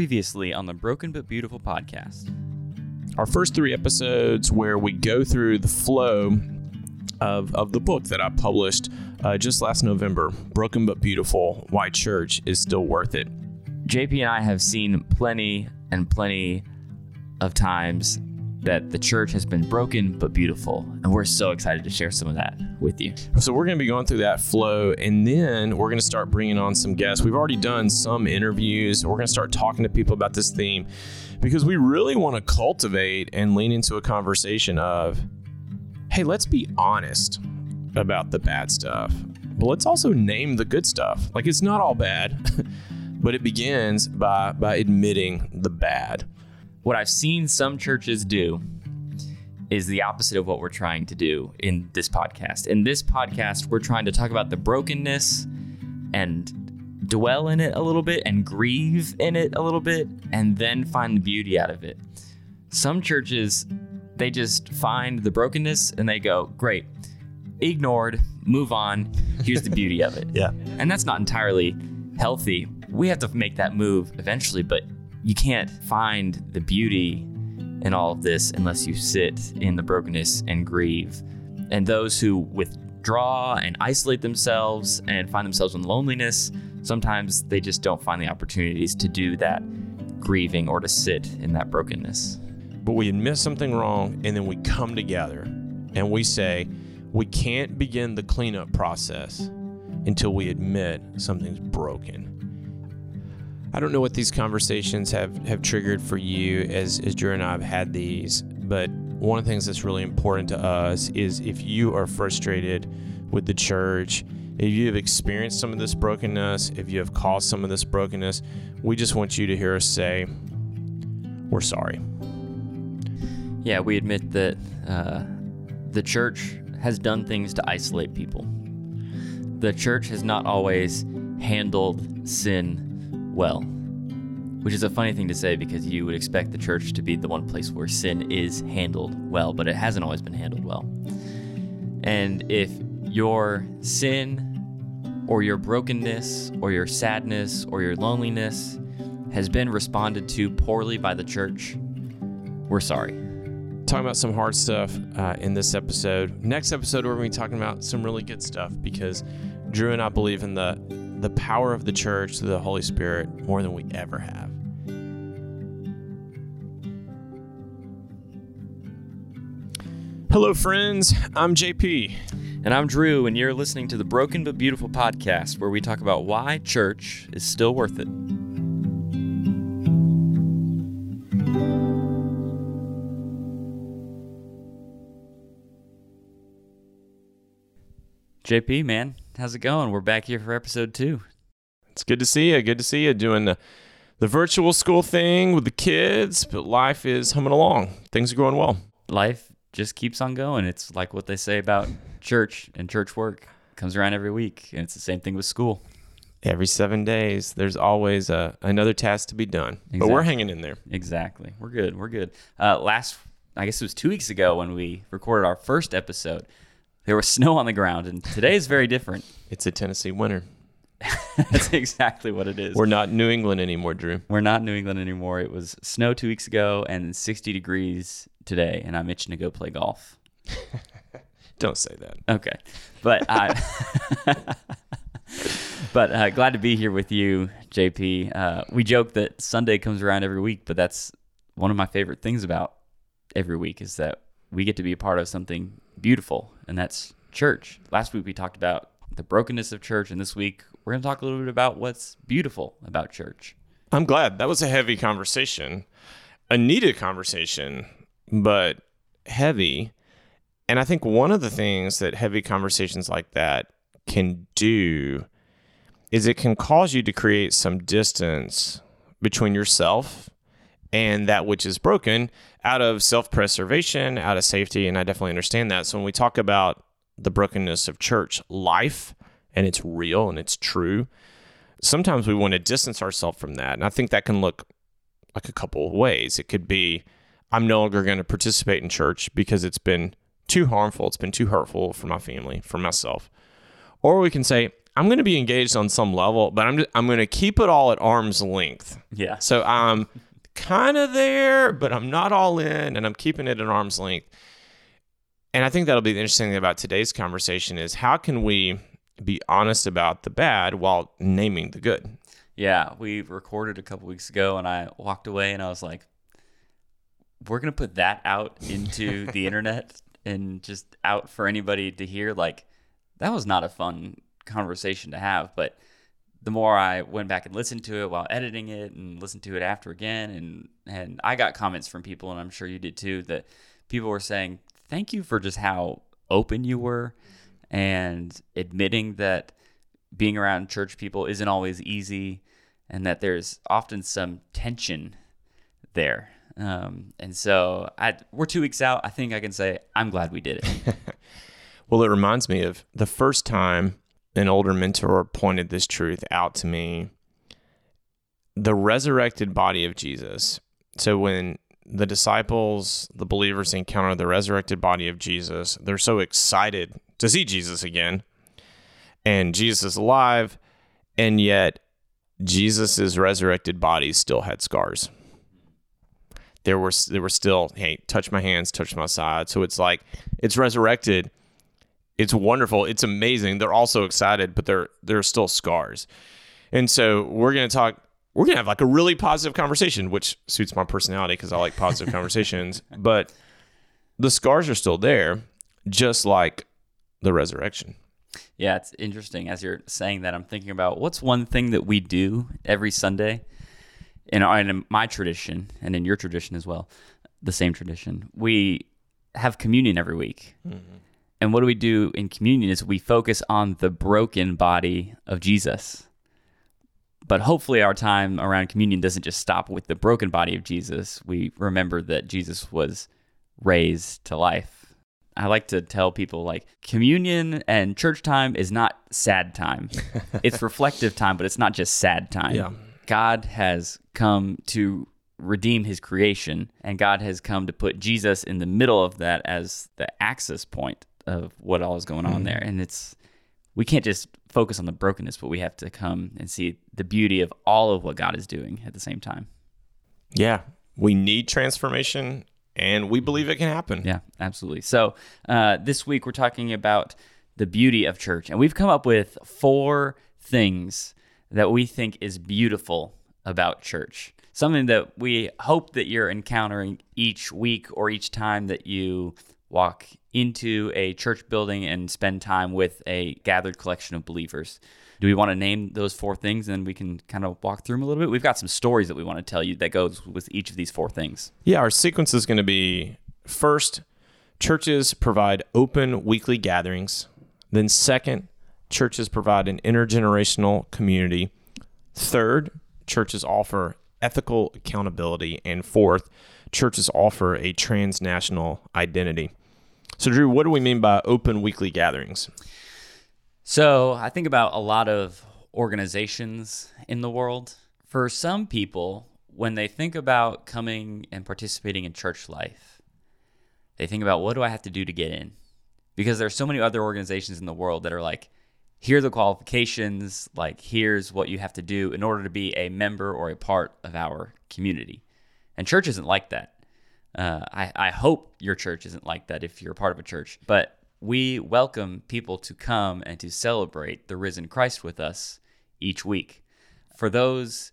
Previously on the Broken but Beautiful podcast. Our first three episodes, where we go through the flow of, of the book that I published uh, just last November Broken but Beautiful Why Church is Still Worth It. JP and I have seen plenty and plenty of times that the church has been broken but beautiful. And we're so excited to share some of that with you. So, we're going to be going through that flow, and then we're going to start bringing on some guests. We've already done some interviews. We're going to start talking to people about this theme because we really want to cultivate and lean into a conversation of hey, let's be honest about the bad stuff, but let's also name the good stuff. Like, it's not all bad. but it begins by by admitting the bad. What I've seen some churches do is the opposite of what we're trying to do in this podcast. In this podcast, we're trying to talk about the brokenness and dwell in it a little bit and grieve in it a little bit and then find the beauty out of it. Some churches, they just find the brokenness and they go, great, ignored, move on. Here's the beauty of it. Yeah. And that's not entirely healthy. We have to make that move eventually, but you can't find the beauty in all of this unless you sit in the brokenness and grieve. And those who withdraw and isolate themselves and find themselves in loneliness, sometimes they just don't find the opportunities to do that grieving or to sit in that brokenness. But we admit something wrong and then we come together and we say, we can't begin the cleanup process until we admit something's broken. I don't know what these conversations have, have triggered for you as, as Drew and I have had these, but one of the things that's really important to us is if you are frustrated with the church, if you have experienced some of this brokenness, if you have caused some of this brokenness, we just want you to hear us say, We're sorry. Yeah, we admit that uh, the church has done things to isolate people. The church has not always handled sin well. Which is a funny thing to say because you would expect the church to be the one place where sin is handled well, but it hasn't always been handled well. And if your sin or your brokenness or your sadness or your loneliness has been responded to poorly by the church, we're sorry. Talking about some hard stuff uh, in this episode. Next episode, we're going to be talking about some really good stuff because Drew and I believe in the the power of the church through the Holy Spirit more than we ever have. Hello, friends. I'm JP. And I'm Drew, and you're listening to the Broken but Beautiful podcast, where we talk about why church is still worth it. JP, man, how's it going? We're back here for episode two. It's good to see you. Good to see you doing the the virtual school thing with the kids, but life is humming along. Things are going well. Life just keeps on going. It's like what they say about church and church work it comes around every week, and it's the same thing with school. Every seven days, there's always a, another task to be done, exactly. but we're hanging in there. Exactly, we're good. We're good. Uh, last, I guess it was two weeks ago when we recorded our first episode there was snow on the ground, and today is very different. It's a Tennessee winter. That's exactly what it is. We're not New England anymore, Drew. We're not New England anymore. It was snow two weeks ago and 60 degrees today, and I'm itching to go play golf. Don't say that. Okay, but I. but uh, glad to be here with you, JP. Uh, we joke that Sunday comes around every week, but that's one of my favorite things about every week is that we get to be a part of something beautiful, and that's church. Last week we talked about the brokenness of church, and this week we're going to talk a little bit about what's beautiful about church. I'm glad. That was a heavy conversation, a needed conversation, but heavy. And I think one of the things that heavy conversations like that can do is it can cause you to create some distance between yourself and that which is broken out of self preservation, out of safety. And I definitely understand that. So when we talk about the brokenness of church life, and it's real and it's true, sometimes we want to distance ourselves from that. And I think that can look like a couple of ways. It could be, I'm no longer going to participate in church because it's been too harmful, it's been too hurtful for my family, for myself. Or we can say, I'm going to be engaged on some level, but I'm just, I'm going to keep it all at arm's length. Yeah. So I'm kind of there, but I'm not all in, and I'm keeping it at arm's length. And I think that'll be the interesting thing about today's conversation is how can we be honest about the bad while naming the good? Yeah, we recorded a couple weeks ago, and I walked away, and I was like, "We're gonna put that out into the internet and just out for anybody to hear." Like, that was not a fun conversation to have. But the more I went back and listened to it while editing it, and listened to it after again, and and I got comments from people, and I'm sure you did too, that people were saying, "Thank you for just how open you were." and admitting that being around church people isn't always easy and that there's often some tension there. Um, and so I, we're two weeks out. I think I can say I'm glad we did it. well, it reminds me of the first time an older mentor pointed this truth out to me the resurrected body of Jesus. So when the disciples, the believers encounter the resurrected body of Jesus, they're so excited to see Jesus again. And Jesus is alive, and yet Jesus's resurrected body still had scars. There were there were still, hey, touch my hands, touch my side. So it's like it's resurrected. It's wonderful. It's amazing. They're also excited, but there there are still scars. And so we're gonna talk we're gonna have like a really positive conversation, which suits my personality because I like positive conversations. But the scars are still there, just like the resurrection. Yeah, it's interesting. As you're saying that, I'm thinking about what's one thing that we do every Sunday in, our, in my tradition and in your tradition as well, the same tradition. We have communion every week. Mm-hmm. And what do we do in communion is we focus on the broken body of Jesus. But hopefully, our time around communion doesn't just stop with the broken body of Jesus. We remember that Jesus was raised to life I like to tell people like communion and church time is not sad time. it's reflective time, but it's not just sad time. Yeah. God has come to redeem his creation, and God has come to put Jesus in the middle of that as the axis point of what all is going on mm. there. And it's we can't just focus on the brokenness, but we have to come and see the beauty of all of what God is doing at the same time. Yeah. We need transformation and we believe it can happen. Yeah, absolutely. So uh, this week we're talking about the beauty of church, and we've come up with four things that we think is beautiful about church. Something that we hope that you're encountering each week or each time that you walk into a church building and spend time with a gathered collection of believers do we want to name those four things and then we can kind of walk through them a little bit? We've got some stories that we want to tell you that goes with each of these four things. Yeah, our sequence is going to be first, churches provide open weekly gatherings. Then, second, churches provide an intergenerational community. Third, churches offer ethical accountability. And fourth, churches offer a transnational identity. So, Drew, what do we mean by open weekly gatherings? So I think about a lot of organizations in the world. For some people, when they think about coming and participating in church life, they think about what do I have to do to get in? Because there's so many other organizations in the world that are like, here are the qualifications, like here's what you have to do in order to be a member or a part of our community. And church isn't like that. Uh, I, I hope your church isn't like that if you're a part of a church. But we welcome people to come and to celebrate the risen Christ with us each week. For those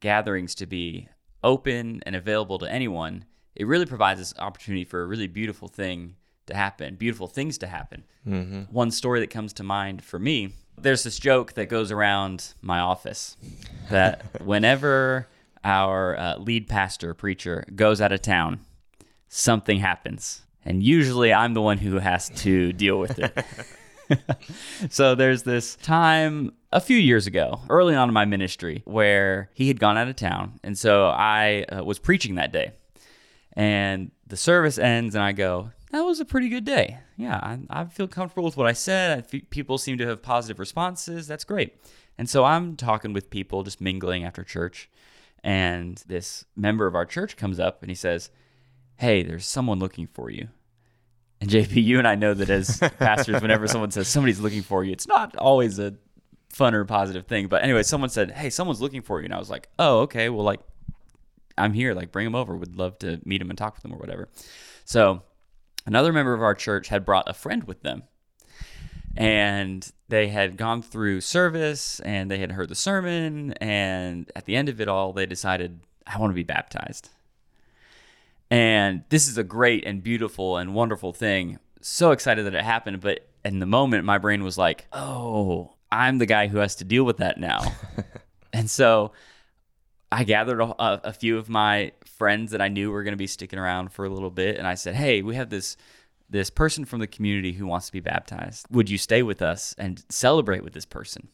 gatherings to be open and available to anyone, it really provides this opportunity for a really beautiful thing to happen, beautiful things to happen. Mm-hmm. One story that comes to mind for me there's this joke that goes around my office that whenever our uh, lead pastor, preacher, goes out of town, something happens and usually I'm the one who has to deal with it. so there's this time a few years ago, early on in my ministry, where he had gone out of town, and so I uh, was preaching that day, and the service ends, and I go, "That was a pretty good day. Yeah, I, I feel comfortable with what I said. people seem to have positive responses. That's great." And so I'm talking with people, just mingling after church, and this member of our church comes up and he says hey, there's someone looking for you. And JP, you and I know that as pastors, whenever someone says somebody's looking for you, it's not always a fun or positive thing. But anyway, someone said, "Hey, someone's looking for you," and I was like, "Oh, okay. Well, like, I'm here. Like, bring them over. Would love to meet them and talk with them or whatever." So, another member of our church had brought a friend with them, and they had gone through service and they had heard the sermon, and at the end of it all, they decided, "I want to be baptized." And this is a great and beautiful and wonderful thing. So excited that it happened, but in the moment, my brain was like, "Oh, I'm the guy who has to deal with that now." and so I gathered a, a, few of my friends that I knew were going to be sticking around for a little bit, and I said, "Hey, we have this this person from the community who wants to be baptized. Would you stay with us and celebrate with this person?"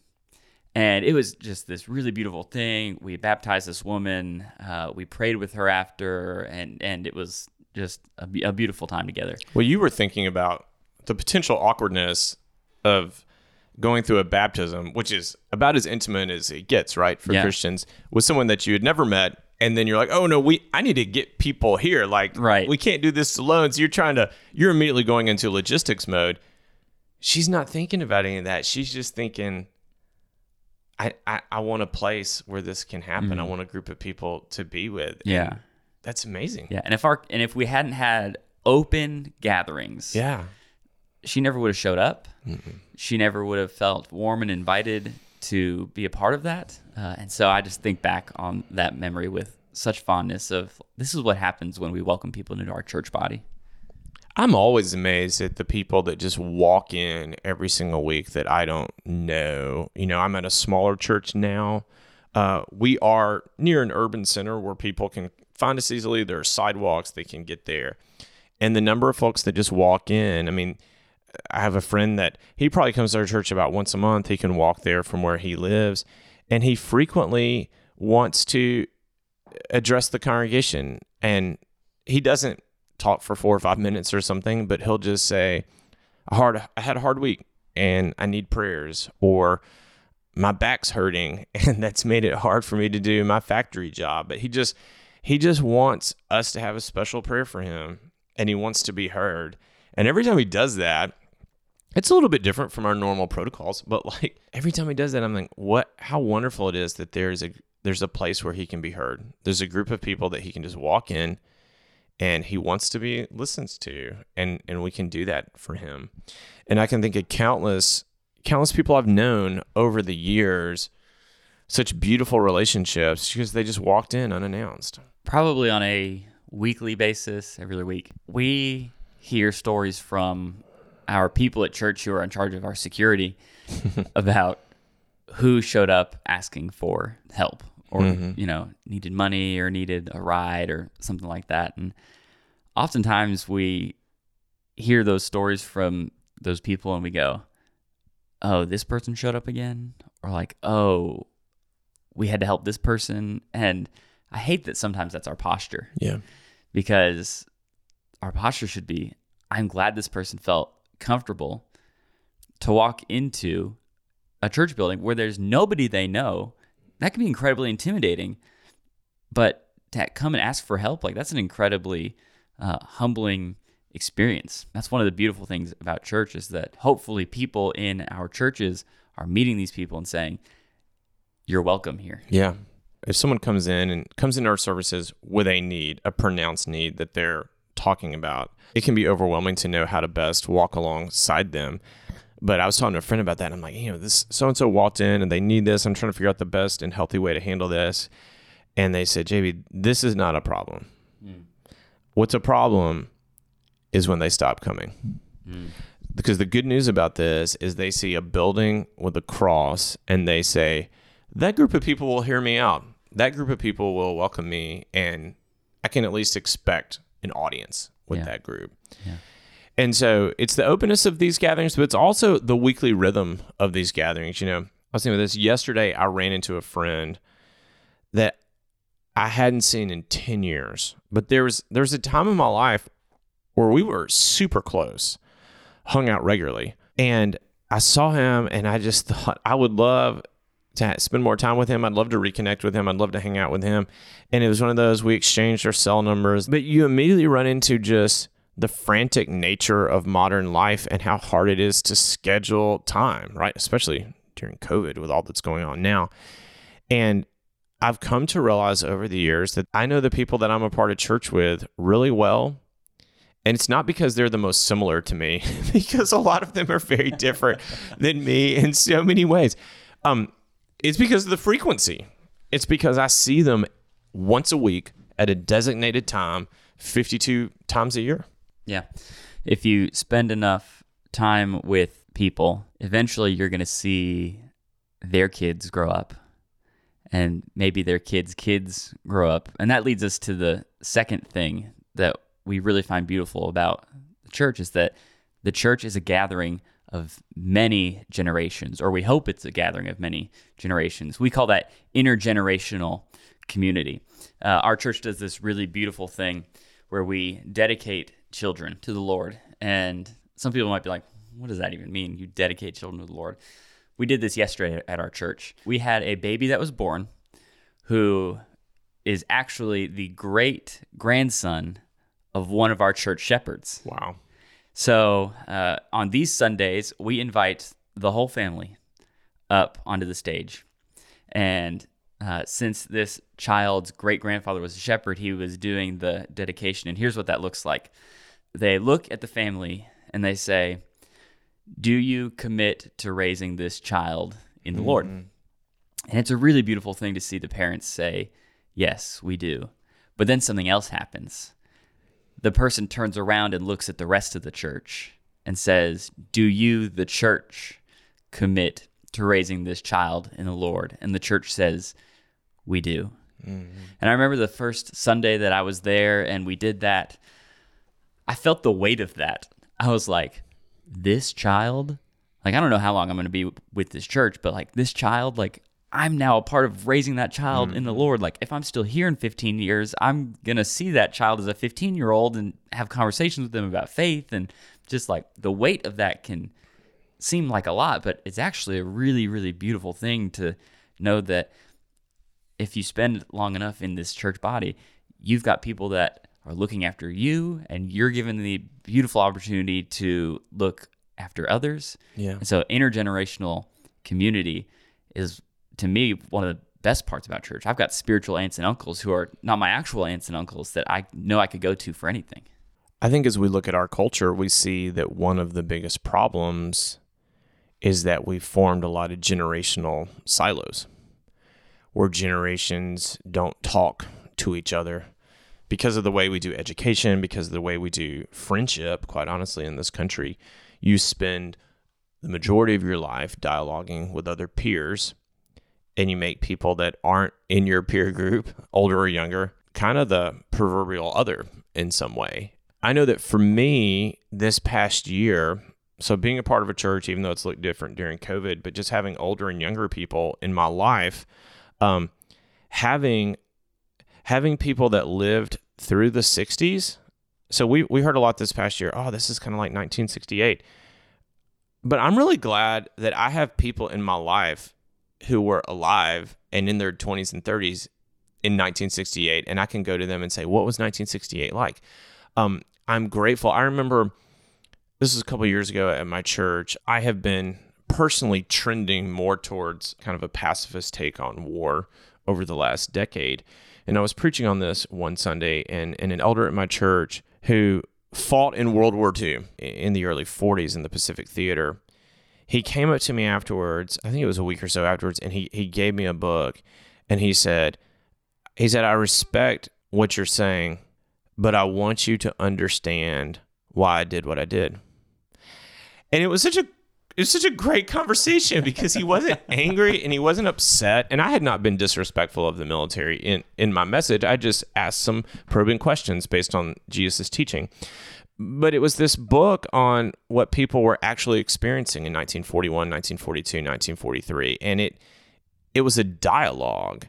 And it was just this really beautiful thing. We baptized this woman. Uh, we prayed with her after, and and it was just a, a beautiful time together. Well, you were thinking about the potential awkwardness of going through a baptism, which is about as intimate as it gets, right, for Yeah. Christians, with someone that you had never met, and then you're like, oh no, we, I need to get people here, like, Right. we can't do this alone. So you're trying to, you're immediately going into logistics mode. She's not thinking about any of that. She's just thinking, I, I, I want a place where this can happen. I want a group of people to be with. Yeah, that's amazing. yeah. And if our and if we hadn't had open gatherings, Yeah. she never would have showed up. She never would have felt warm and invited to be a part of that. Uh, and so I just think back on that memory with such fondness of this is what happens when we welcome people into our church body. I'm always amazed at the people that just walk in every single week that I don't know. You know, I'm at a smaller church now. Uh, we are near an urban center where people can find us easily. There are sidewalks, they can get there. And the number of folks that just walk in, I mean, I have a friend that he probably comes to our church about once a month. He can walk there from where he lives. And he frequently wants to address the congregation. And he doesn't talk for four or five minutes or something, but he'll just say, "A hard, I had a hard week and I need prayers," or "My back's hurting and that's made it hard for me to do my factory job." But he just, he just wants us to have a special prayer for him, and he wants to be heard. And every time he does that, it's a little bit different from our normal protocols, but like every time he does that, I'm like, what? How wonderful it is that there's a there's a place where he can be heard. There's a group of people that he can just walk in, and he wants to be listened to, and and we can do that for him. And I can think of countless countless people I've known over the years, such beautiful relationships because they just walked in unannounced. Probably on a weekly basis, every other week, we hear stories from our people at church who are in charge of our security about who showed up asking for help or mm-hmm. you know needed money or needed a ride or something like that and oftentimes we hear those stories from those people and we go oh this person showed up again or like oh we had to help this person and i hate that sometimes that's our posture Yeah. because our posture should be I'm glad this person felt comfortable to walk into a church building where there's nobody they know. That can be incredibly intimidating, but to come and ask for help, like that's an incredibly uh, humbling experience. That's one of the beautiful things about church is that hopefully people in our churches are meeting these people and saying, "You're welcome here." Yeah. If someone comes in and comes into our services with a need, a pronounced need that they're talking about, it can be overwhelming to know how to best walk alongside them. But I was talking to a friend about that. And I'm like, you know, this so and so walked in and they need this. I'm trying to figure out the best and healthy way to handle this. And they said, JP, this is not a problem. Mm. What's a problem is when they stop coming. Mm. Because the good news about this is they see a building with a cross and they say, that group of people will hear me out. That group of people will welcome me, and I can at least expect an audience with Yeah. that group. Yeah. And so it's the openness of these gatherings, but it's also the weekly rhythm of these gatherings. You know, I was thinking of this yesterday. I ran into a friend that I hadn't seen in 10 years, but there was, there was a time in my life where we were super close, hung out regularly. And I saw him and I just thought I would love to spend more time with him. I'd love to reconnect with him. I'd love to hang out with him. And it was one of those we exchanged our cell numbers, but you immediately run into just the frantic nature of modern life and how hard it is to schedule time, right? Especially during COVID with all that's going on now. And I've come to realize over the years that I know the people that I'm a part of church with really well. And it's not because they're the most similar to me, because a lot of them are very different than me in so many ways. Um, it's because of the frequency. It's because I see them once a week at a designated time, 52 times a year. Yeah. If you spend enough time with people, eventually you're going to see their kids grow up and maybe their kids' kids grow up. And that leads us to the second thing that we really find beautiful about the church is that the church is a gathering of many generations, or we hope it's a gathering of many generations. We call that intergenerational community. Uh, our church does this really beautiful thing where we dedicate children to the Lord. And some people might be like, what does that even mean? You dedicate children to the Lord. We did this yesterday at our church. We had a baby that was born who is actually the great grandson of one of our church shepherds. Wow. So uh, on these Sundays, we invite the whole family up onto the stage. And uh, since this child's great grandfather was a shepherd, he was doing the dedication. And here's what that looks like they look at the family and they say, Do you commit to raising this child in the mm-hmm. Lord? And it's a really beautiful thing to see the parents say, Yes, we do. But then something else happens the person turns around and looks at the rest of the church and says, Do you, the church, commit to raising this child in the Lord? And the church says, We do. Mm-hmm. And I remember the first Sunday that I was there and we did that. I felt the weight of that. I was like, This child, like, I don't know how long I'm going to be with this church, but like, this child, like, I'm now a part of raising that child mm-hmm. in the mm-hmm. Lord. Like, if I'm still here in 15 years, I'm going to see that child as a 15 year old and have conversations with them about faith. And just like the weight of that can seem like a lot, but it's actually a really, really beautiful thing to know that if you spend long enough in this church body, you've got people that are looking after you and you're given the beautiful opportunity to look after others. Yeah. And so intergenerational community is to me one of the best parts about church. I've got spiritual aunts and uncles who are not my actual aunts and uncles that I know I could go to for anything. I think as we look at our culture, we see that one of the biggest problems is that we've formed a lot of generational silos where generations don't talk to each other because of the way we do education, because of the way we do friendship, quite honestly, in this country. You spend the majority of your life dialoguing with other peers and you make people that aren't in your peer group, older or younger, kind of the proverbial other in some way. I know that for me, this past year, so being a part of a church, even though it's looked different during COVID, but just having older and younger people in my life, um, having having people that lived through the 60s. So we we heard a lot this past year. Oh, this is kind of like 1968. But I'm really glad that I have people in my life who were alive and in their 20s and 30s in 1968 and I can go to them and say what was 1968 like um, I'm grateful I remember this was a couple years ago at my church I have been personally trending more towards kind of a pacifist take on war over the last decade and I was preaching on this one Sunday and, and an elder at my church who fought in World War II in the early 40s in the Pacific Theater he came up to me afterwards. I think it was a week or so afterwards, and he he gave me a book, and he said, he said, I respect what you're saying, but I want you to understand why I did what I did. And it was such a it was such a great conversation because he wasn't angry and he wasn't upset. And I had not been disrespectful of the military in, in my message. I just asked some probing questions based on Jesus' teaching but it was this book on what people were actually experiencing in 1941, 1942, 1943 and it it was a dialogue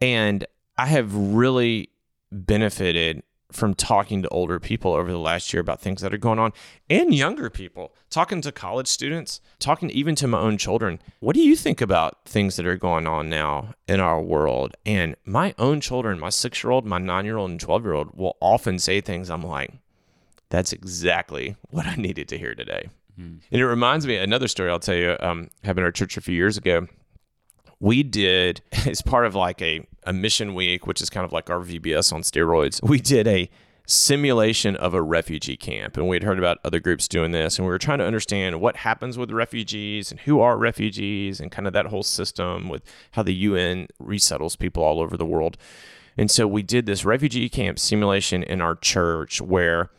and I have really benefited from talking to older people over the last year about things that are going on and younger people, talking to college students, talking even to my own children. What do you think about things that are going on now in our world? And my own children, my six year old, my nine year old, and 12 year old will often say things I'm like, that's exactly what I needed to hear today. And it reminds me another story I'll tell you. Um, at our church a few years ago. We did as part of like a a mission week, which is kind of like our VBS on steroids. We did a simulation of a refugee camp, and we had heard about other groups doing this, and we were trying to understand what happens with refugees and who are refugees, and kind of that whole system with how the UN resettles people all over the world. And so we did this refugee camp simulation in our church where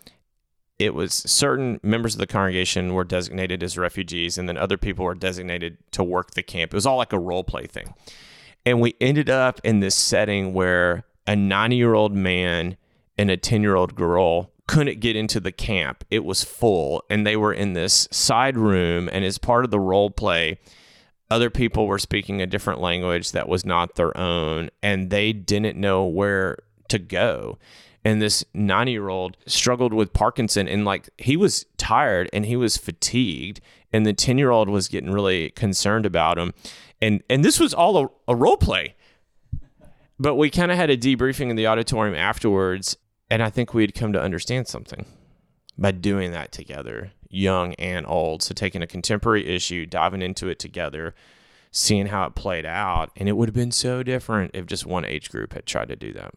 it was certain members of the congregation were designated as refugees and then other people were designated to work the camp. It was all like a role play thing. And we ended up in this setting where a 90 year old man and a 10 year old girl couldn't get into the camp. It was full and they were in this side room. And as part of the role play, other people were speaking a different language that was not their own and they didn't know where to go and this 90 year old struggled with parkinson and like he was tired and he was fatigued and the 10 year old was getting really concerned about him and and this was all a, a role play but we kind of had a debriefing in the auditorium afterwards and i think we'd come to understand something by doing that together young and old. So taking a contemporary issue, diving into it together, seeing how it played out, and it would have been so different if just one age group had tried to do that.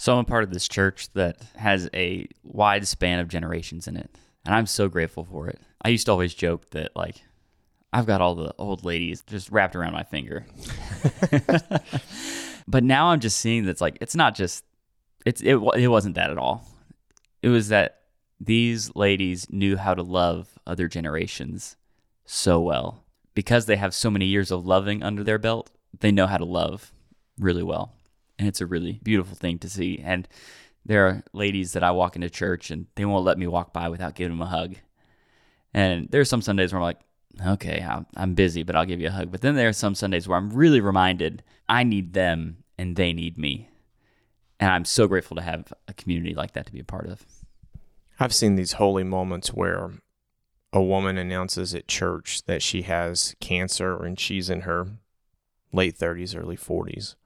So I'm a part of this church that has a wide span of generations in it, and I'm so grateful for it. I used to always joke that like I've got all the old ladies just wrapped around my finger. but now I'm just seeing that's like it's not just it's it it wasn't that at all. It was that these ladies knew how to love other generations so well. Because they have so many years of loving under their belt, they know how to love really well. And it's a really beautiful thing to see. And there are ladies that I walk into church and they won't let me walk by without giving them a hug. And there's some Sundays where I'm like, okay, I'm busy, but I'll give you a hug. But then there are some Sundays where I'm really reminded I need them and they need me. And I'm so grateful to have a community like that to be a part of. I've seen these holy moments where a woman announces at church that she has cancer and she's in her late 30s, early 40s.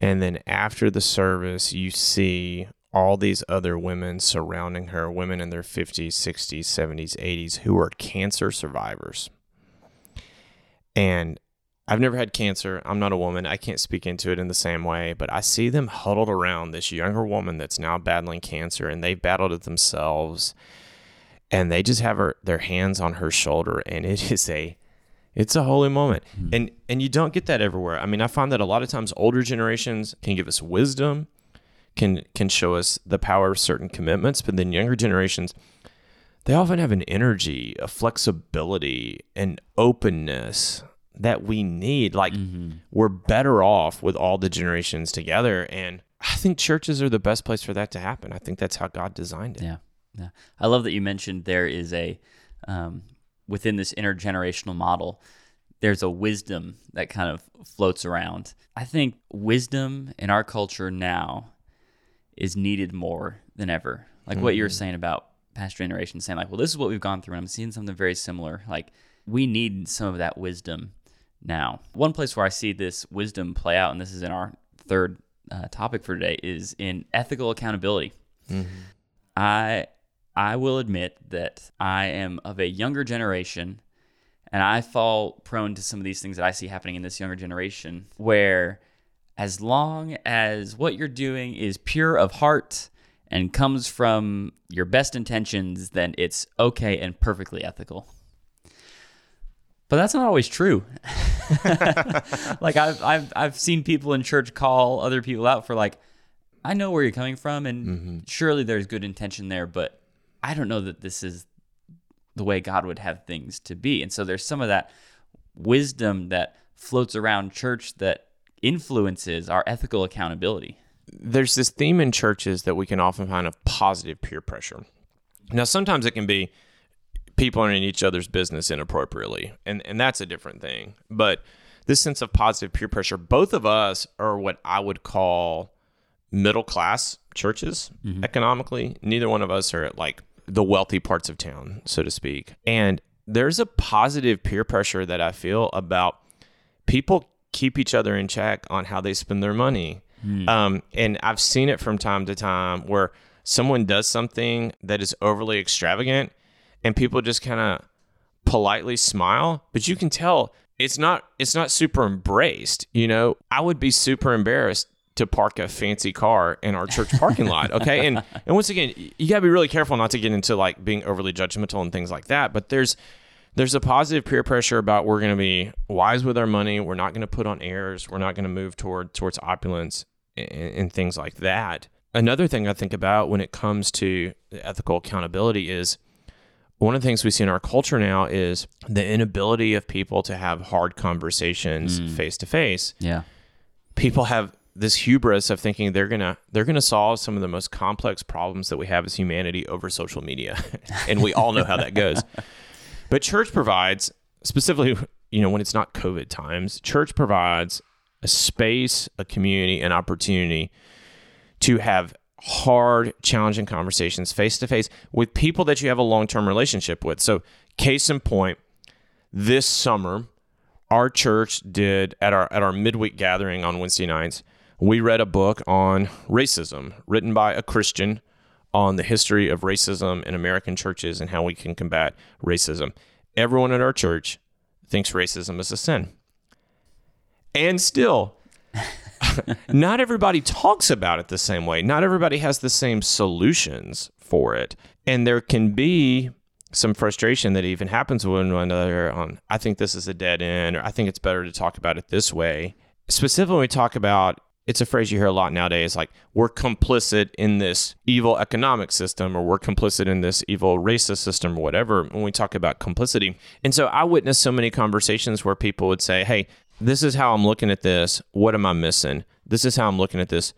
And then after the service, you see all these other women surrounding her, women in their 50s, 60s, 70s, 80s, who are cancer survivors. And I've never had cancer. I'm not a woman. I can't speak into it in the same way, but I see them huddled around this younger woman that's now battling cancer and they've battled it themselves. And they just have her their hands on her shoulder and it is a it's a holy moment. Mm-hmm. And and you don't get that everywhere. I mean, I find that a lot of times older generations can give us wisdom, can can show us the power of certain commitments, but then younger generations they often have an energy, a flexibility, an openness that we need. Like mm-hmm. we're better off with all the generations together. And I think churches are the best place for that to happen. I think that's how God designed it. Yeah. Yeah. I love that you mentioned there is a, um, within this intergenerational model, there's a wisdom that kind of floats around. I think wisdom in our culture now is needed more than ever. Like mm-hmm. what you were saying about past generations saying like, well, this is what we've gone through. And I'm seeing something very similar. Like we need some of that wisdom now. One place where I see this wisdom play out, and this is in our third uh, topic for today, is in ethical accountability. Mm-hmm. I I will admit that I am of a younger generation, and I fall prone to some of these things that I see happening in this younger generation, where as long as what you're doing is pure of heart and comes from your best intentions, then it's okay and perfectly ethical. But that's not always true. like I've I've I've seen people in church call other people out for like, I know where you're coming from, and mm-hmm. surely there's good intention there, but I don't know that this is the way God would have things to be. And so there's some of that wisdom that floats around church that influences our ethical accountability. There's this theme in churches that we can often find of positive peer pressure. Now, sometimes it can be people are in each other's business inappropriately, and and that's a different thing. But this sense of positive peer pressure, both of us are what I would call middle class churches mm-hmm. economically. Neither one of us are at like the wealthy parts of town, so to speak. And there's a positive peer pressure that I feel about people keep each other in check on how they spend their money. Mm. Um, and I've seen it from time to time where someone does something that is overly extravagant and people just kind of politely smile, but you can tell it's not it's not super embraced. You know, I would be super embarrassed to park a fancy car in our church parking lot. Okay. And and once again, you gotta be really careful not to get into like being overly judgmental and things like that. But there's there's a positive peer pressure about we're gonna be wise with our money, we're not gonna put on airs, we're not gonna move toward towards opulence and, and things like that. Another thing I think about when it comes to ethical accountability is one of the things we see in our culture now is the inability of people to have hard conversations mm. face to face. Yeah. People have this hubris of thinking they're gonna they're gonna solve some of the most complex problems that we have as humanity over social media, and we all know how that goes. But church provides specifically, you know, when it's not COVID times, church provides a space, a community, an opportunity to have hard, challenging conversations face to face with people that you have a long term relationship with. So, case in point, this summer, our church did at our at our midweek gathering on Wednesday nights, we read a book on racism written by a Christian on the history of racism in American churches and how we can combat racism. Everyone at our church thinks racism is a sin. And still, not everybody talks about it the same way. Not everybody has the same solutions for it. And there can be some frustration that even happens with one another on, I think this is a dead end, or I think it's better to talk about it this way. Specifically, we talk about it's a phrase you hear a lot nowadays like we're complicit in this evil economic system or we're complicit in this evil racist system or whatever when we talk about complicity. And so I witnessed so many conversations where people would say, Hey, this is how I'm looking at this. What am I missing? This is how I'm looking at this.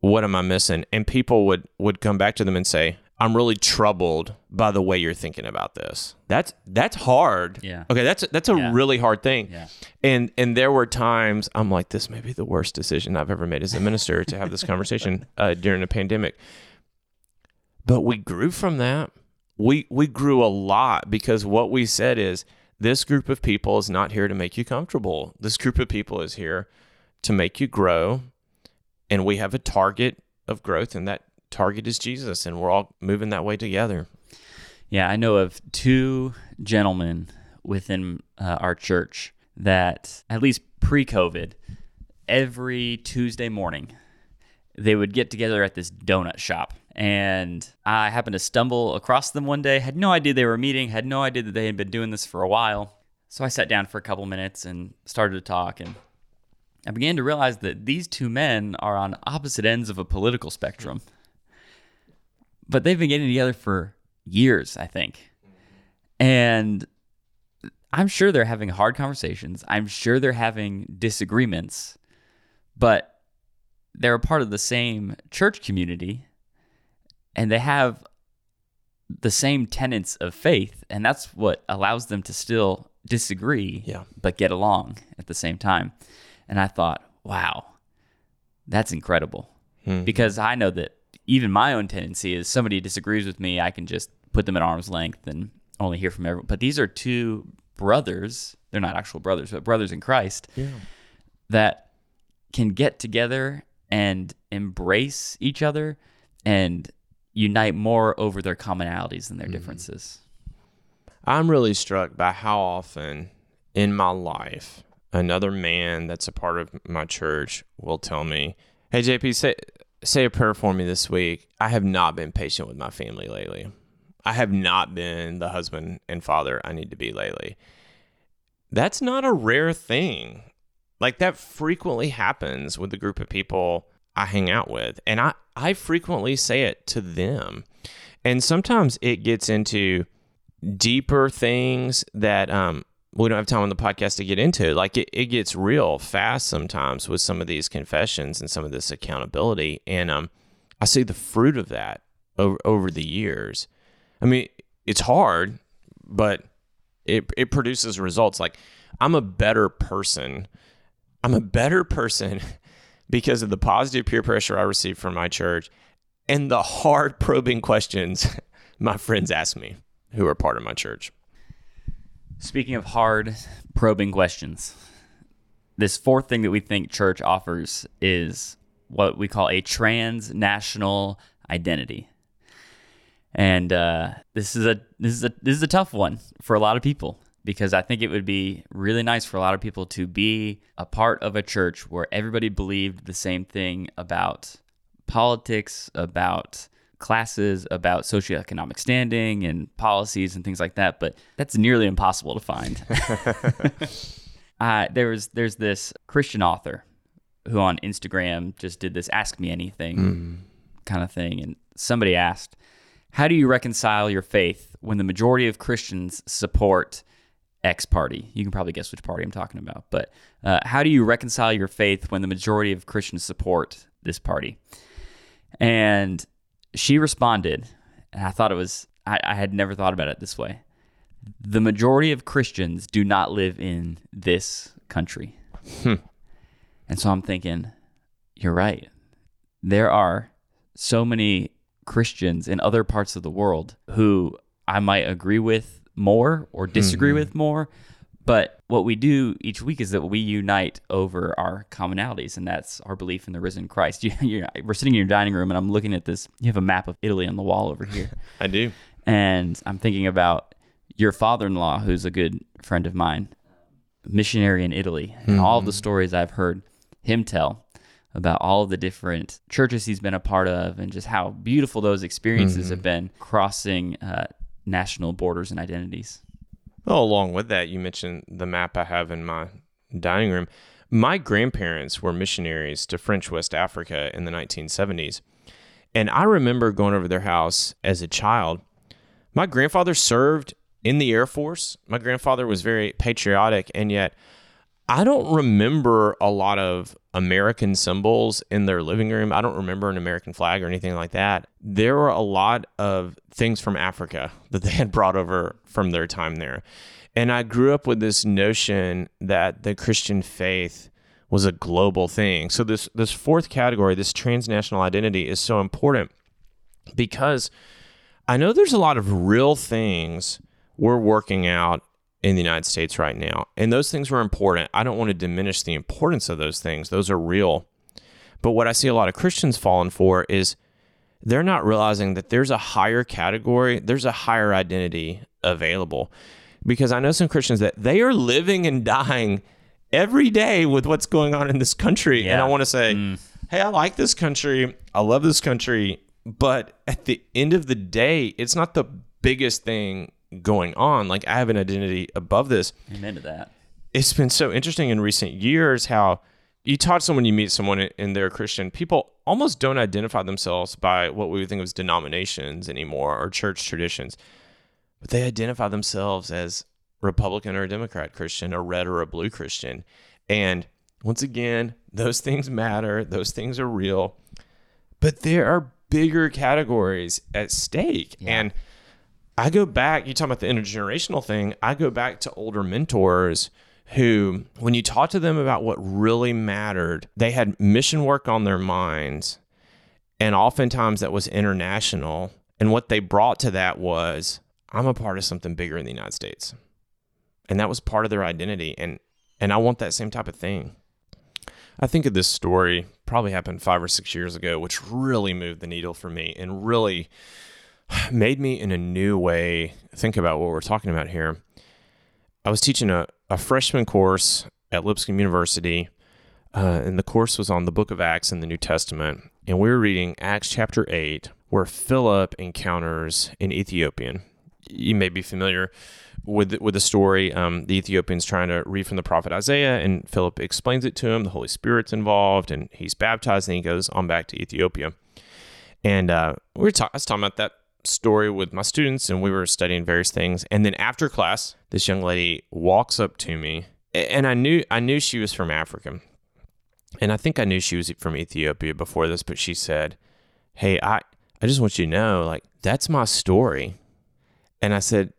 What am I missing? And people would would come back to them and say, I'm really troubled by the way you're thinking about this. That's that's hard. Yeah. Okay, that's that's a Yeah. really hard thing. Yeah. And and there were times I'm like, this may be the worst decision I've ever made as a minister to have this conversation uh, during a pandemic. But we grew from that. We we grew a lot because what we said is this group of people is not here to make you comfortable. This group of people is here to make you grow, and we have a target of growth, and that target is Jesus, and we're all moving that way together. Yeah, I know of two gentlemen within uh, our church that, at least pre COVID, every Tuesday morning, they would get together at this donut shop. And I happened to stumble across them one day, had no idea they were meeting, had no idea that they had been doing this for a while. So I sat down for a couple minutes and started to talk. And I began to realize that these two men are on opposite ends of a political spectrum. But they've been getting together for years, I think. And I'm sure they're having hard conversations. I'm sure they're having disagreements, but they're a part of the same church community and they have the same tenets of faith. And that's what allows them to still disagree, Yeah. but get along at the same time. And I thought, wow, that's incredible. Hmm. Because I know that even my own tendency is somebody disagrees with me, I can just put them at arm's length and only hear from everyone. But these are two brothers, they're not actual brothers, but brothers in Christ that can get together and embrace each other and unite more over their commonalities than their mm-hmm. differences. I'm really struck by how often in my life another man that's a part of my church will tell me, "Hey JP, say say a prayer for me this week. I have not been patient with my family lately. I have not been the husband and father I need to be lately." That's not a rare thing. Like that frequently happens with the group of people I hang out with, and I I frequently say it to them. And sometimes it gets into deeper things that um, we don't have time on the podcast to get into. Like it, it gets real fast sometimes with some of these confessions and some of this accountability. And um, I see the fruit of that over, over the years. I mean, it's hard, but it, it produces results. Like I'm a better person. I'm a better person because of the positive peer pressure I received from my church and the hard probing questions my friends ask me who are part of my church. Speaking of hard probing questions, this fourth thing that we think church offers is what we call a transnational identity. And uh, this is a this is a this is a tough one for a lot of people because I think it would be really nice for a lot of people to be a part of a church where everybody believed the same thing about politics, about classes, about socioeconomic standing and policies and things like that. But that's nearly impossible to find. uh, there was there's this Christian author who on Instagram just did this ask me anything mm. kind of thing, and somebody asked, "How do you reconcile your faith when the majority of Christians support?" X party. You can probably guess which party I'm talking about. But uh, how do you reconcile your faith when the majority of Christians support this party? And she responded, and I thought it was, I, I had never thought about it this way. The majority of Christians do not live in this country. Hmm. And so I'm thinking, you're right. There are so many Christians in other parts of the world who I might agree with more or disagree mm-hmm. with more, but what we do each week is that we unite over our commonalities, and that's our belief in the risen Christ. You, we're sitting in your dining room, and I'm looking at this. You have a map of Italy on the wall over here. I do. And I'm thinking about your father in law, who's a good friend of mine, missionary in Italy, and mm-hmm. all the stories I've heard him tell about all the different churches he's been a part of and just how beautiful those experiences mm-hmm. have been crossing uh, national borders and identities. Well, along with that, you mentioned the map I have in my dining room. My grandparents were missionaries to French West Africa in the 1970s. And I remember going over their house as a child. My grandfather served in the Air Force. My grandfather was very patriotic, and yet I don't remember a lot of American symbols in their living room. I don't remember an American flag or anything like that. There were a lot of things from Africa that they had brought over from their time there. And I grew up with this notion that the Christian faith was a global thing. So this this fourth category, this transnational identity is so important because I know there's a lot of real things we're working out in the United States right now. And those things were important. I don't want to diminish the importance of those things, those are real. But what I see a lot of Christians falling for is they're not realizing that there's a higher category, there's a higher identity available. Because I know some Christians that they are living and dying every day with what's going on in this country. Yeah. And I want to say, mm. hey, I like this country. I love this country. But at the end of the day, it's not the biggest thing going on. Like I have an identity above this. Amen to that. It's been so interesting in recent years how you talk to someone, you meet someone and they're Christian. People almost don't identify themselves by what we would think of as denominations anymore or church traditions, but they identify themselves as Republican or Democrat Christian, a red or a blue Christian. And once again, those things matter, those things are real, but there are bigger categories at stake. Yeah. And I go back, you talk about the intergenerational thing, I go back to older mentors who, when you talk to them about what really mattered, they had mission work on their minds. And oftentimes that was international. And what they brought to that was, I'm a part of something bigger in the United States. And that was part of their identity. And and I want that same type of thing. I think of this story, probably happened five or six years ago, which really moved the needle for me and really made me in a new way think about what we're talking about here. I was teaching a, a freshman course at Lipscomb University, uh, and the course was on the book of Acts in the New Testament. And we were reading Acts chapter 8, where Philip encounters an Ethiopian. You may be familiar with with the story. Um, the Ethiopian's trying to read from the prophet Isaiah, and Philip explains it to him. The Holy Spirit's involved, and he's baptized, and he goes on back to Ethiopia. And uh, we were ta- I was talking about that story with my students and we were studying various things. And then after class, this young lady walks up to me and I knew I knew she was from Africa. And I think I knew she was from Ethiopia before this, but she said, Hey, I, I just want you to know, like, that's my story. And I said,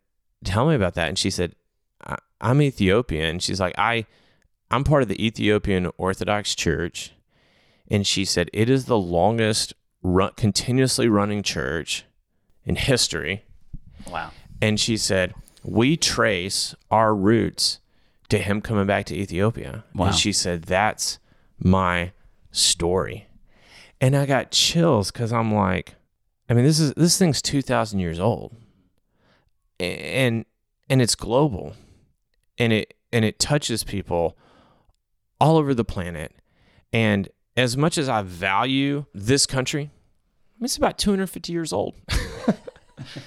Tell me about that. And she said, I, am Ethiopian. She's like, I I'm part of the Ethiopian Orthodox Church. And she said, It is the longest run, continuously running church in history. Wow. And she said, We trace our roots to him coming back to Ethiopia. Wow. And she said, That's my story. And I got chills because I'm like, I mean, this is this thing's two thousand years old, and and it's global, and it and it touches people all over the planet. And as much as I value this country, it's about 250 years old.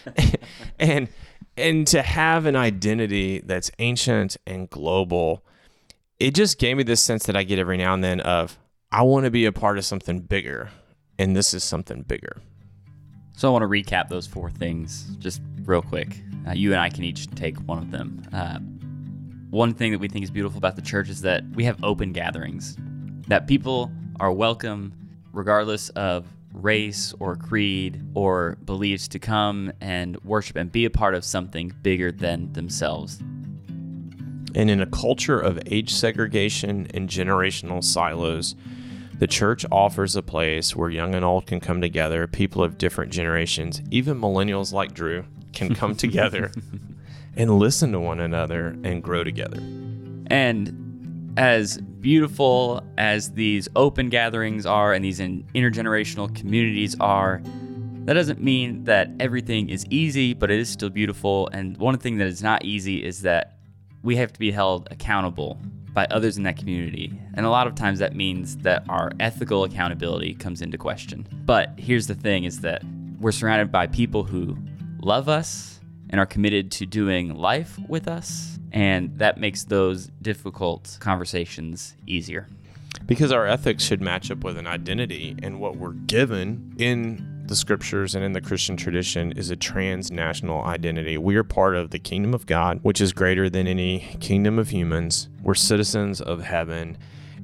and and to have an identity that's ancient and global, it just gave me this sense that I get every now and then of I want to be a part of something bigger, and this is something bigger. So I want to recap those four things just real quick. Uh, you and I can each take one of them. Uh, one thing that we think is beautiful about the church is that we have open gatherings, that people are welcome regardless of race or creed or beliefs to come and worship and be a part of something bigger than themselves. And in a culture of age segregation and generational silos, the church offers a place where young and old can come together, people of different generations, even millennials like Drew, can come together and listen to one another and grow together. And as beautiful as these open gatherings are and these intergenerational communities are, that doesn't mean that everything is easy, but it is still beautiful. And one thing that is not easy is that we have to be held accountable by others in that community. And a lot of times that means that our ethical accountability comes into question. But here's the thing is that we're surrounded by people who love us and are committed to doing life with us. And that makes those difficult conversations easier. Because our ethics should match up with an identity, and what we're given in the scriptures and in the Christian tradition is a transnational identity. We are part of the kingdom of God, which is greater than any kingdom of humans. We're citizens of heaven.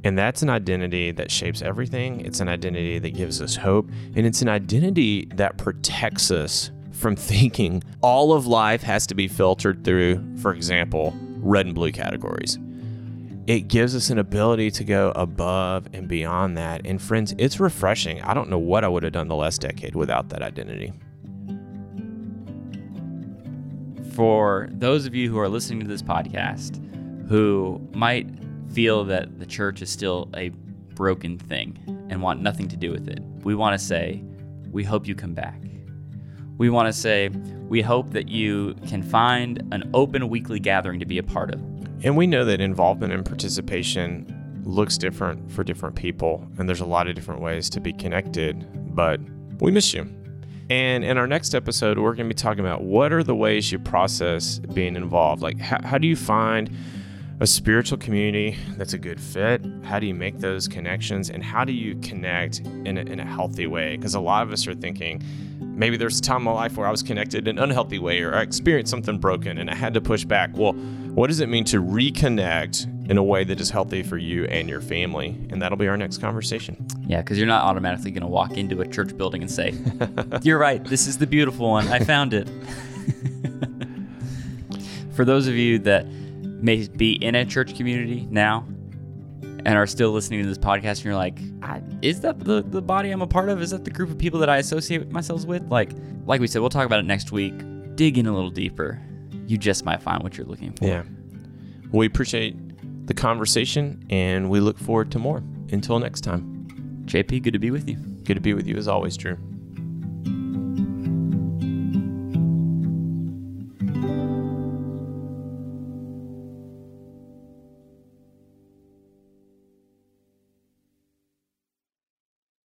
And that's an identity that shapes everything. It's an identity that gives us hope. And it's an identity that protects us from thinking all of life has to be filtered through, for example, red and blue categories. It gives us an ability to go above and beyond that. And friends, it's refreshing. I don't know what I would have done the last decade without that identity. For those of you who are listening to this podcast who might feel that the church is still a broken thing and want nothing to do with it, we want to say, we hope you come back we want to say we hope that you can find an open weekly gathering to be a part of. And we know that involvement and participation looks different for different people, and there's a lot of different ways to be connected, but we miss you. And in our next episode, we're going to be talking about what are the ways you process being involved? Like, how, how do you find a spiritual community that's a good fit? How do you make those connections? And how do you connect in a, in a healthy way? Because a lot of us are thinking, maybe there's a time in my life where I was connected in an unhealthy way or I experienced something broken and I had to push back. Well, what does it mean to reconnect in a way that is healthy for you and your family? And that'll be our next conversation. Yeah, because you're not automatically going to walk into a church building and say, You're right, this is the beautiful one. I found it. for those of you that may be in a church community now and are still listening to this podcast and you're like, is that the, the body I'm a part of? Is that the group of people that I associate myself with? Like, like we said, we'll talk about it next week. Dig in a little deeper. You just might find what you're looking for. Yeah. We appreciate the conversation and we look forward to more. Until next time. JP, good to be with you. Good to be with you as always, Drew.